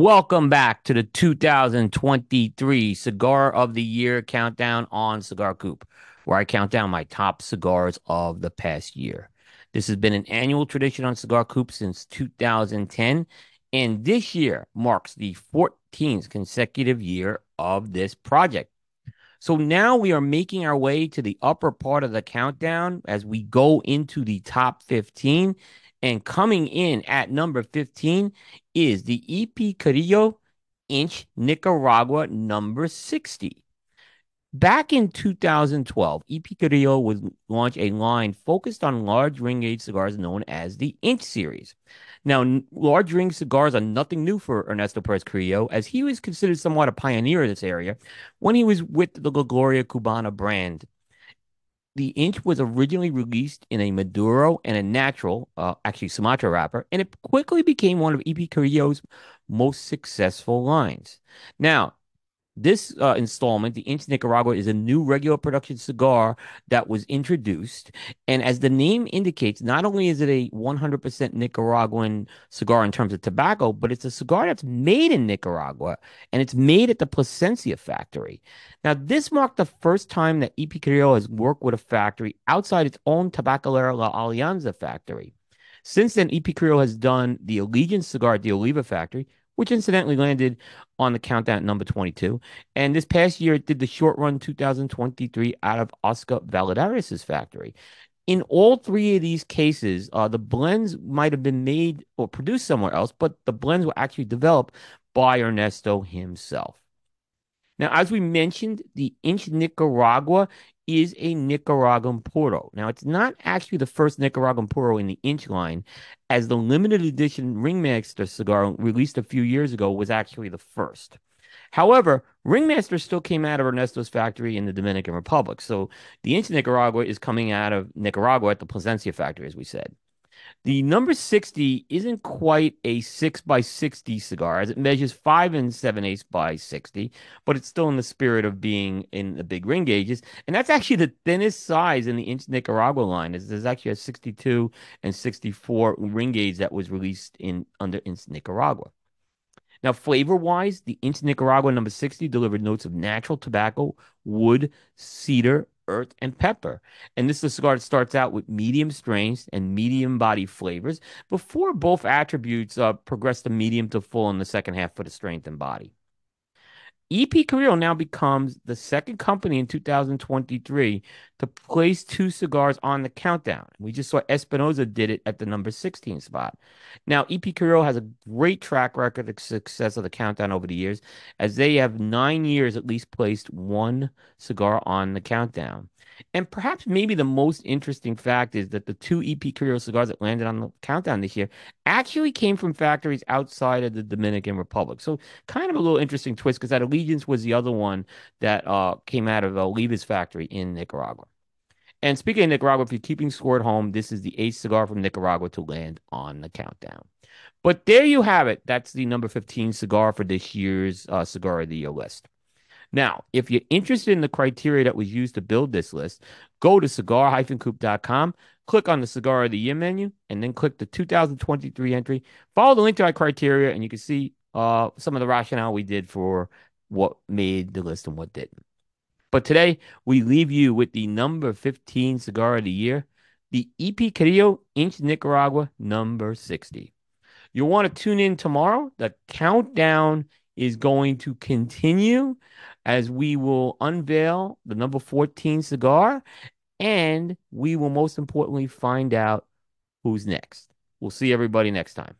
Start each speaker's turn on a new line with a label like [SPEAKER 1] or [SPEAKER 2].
[SPEAKER 1] Welcome back to the 2023 Cigar of the Year countdown on Cigar Coop, where I count down my top cigars of the past year. This has been an annual tradition on Cigar Coop since 2010, and this year marks the 14th consecutive year of this project. So now we are making our way to the upper part of the countdown as we go into the top 15. And coming in at number 15 is the EP Carrillo Inch Nicaragua number 60. Back in 2012, EP Carrillo would launch a line focused on large ring gauge cigars known as the Inch series. Now, large ring cigars are nothing new for Ernesto Perez Carrillo, as he was considered somewhat a pioneer in this area when he was with the La Gloria Cubana brand. The Inch was originally released in a Maduro and a natural, uh, actually Sumatra wrapper, and it quickly became one of EP Carrillo's most successful lines. Now, this uh, installment, the Inch Nicaragua, is a new regular production cigar that was introduced. And as the name indicates, not only is it a 100% Nicaraguan cigar in terms of tobacco, but it's a cigar that's made in Nicaragua and it's made at the Plasencia factory. Now, this marked the first time that EP Carrillo has worked with a factory outside its own Tabacalera La Alianza factory. Since then, EP Carrillo has done the Allegiance cigar at the Oliva factory, which incidentally landed on the countdown number 22. And this past year, it did the short run 2023 out of Oscar Valladares' factory. In all three of these cases, uh, the blends might have been made or produced somewhere else, but the blends were actually developed by Ernesto himself. Now, as we mentioned, the Inch Nicaragua is a Nicaraguan Puro. Now, it's not actually the first Nicaraguan Puro in the inch line, as the limited edition Ringmaster cigar released a few years ago was actually the first. However, Ringmaster still came out of Ernesto's factory in the Dominican Republic. So the Inch Nicaragua is coming out of Nicaragua at the Plasencia factory, as we said. The number 60 isn't quite a 6 by 60 cigar as it measures 5 and 7 eighths by 60, but it's still in the spirit of being in the big ring gauges. And that's actually the thinnest size in the Inch Nicaragua line. There's actually a 62 and 64 ring gauge that was released in under Inch Nicaragua. Now, flavor wise, the Inch Nicaragua number 60 delivered notes of natural tobacco, wood, cedar, earth, and pepper. And this cigar starts out with medium strength and medium body flavors before both attributes uh, progress to medium to full in the second half for the strength and body. EP Carrillo now becomes the second company in 2023 to place two cigars on the countdown. We just saw Espinosa did it at the number 16 spot. Now, EP Carrillo has a great track record of success of the countdown over the years, as they have nine years at least placed one cigar on the countdown. And perhaps maybe the most interesting fact is that the two EP Carrillo cigars that landed on the countdown this year actually came from factories outside of the Dominican Republic. So kind of a little interesting twist because that Allegiance was the other one that uh, came out of Oliva's factory in Nicaragua. And speaking of Nicaragua, if you're keeping score at home, this is the eighth cigar from Nicaragua to land on the countdown. But there you have it. That's the number 15 cigar for this year's uh, Cigar of the Year list. Now, if you're interested in the criteria that was used to build this list, go to cigar-coop.com, click on the Cigar of the Year menu, and then click the 2023 entry. Follow the link to our criteria, and you can see uh, some of the rationale we did for what made the list and what didn't. But today, we leave you with the number 15 Cigar of the Year, the EP Carrillo Inch Nicaragua number 60. You'll want to tune in tomorrow. The countdown is going to continue as we will unveil the number 14 cigar and we will most importantly find out who's next. We'll see everybody next time.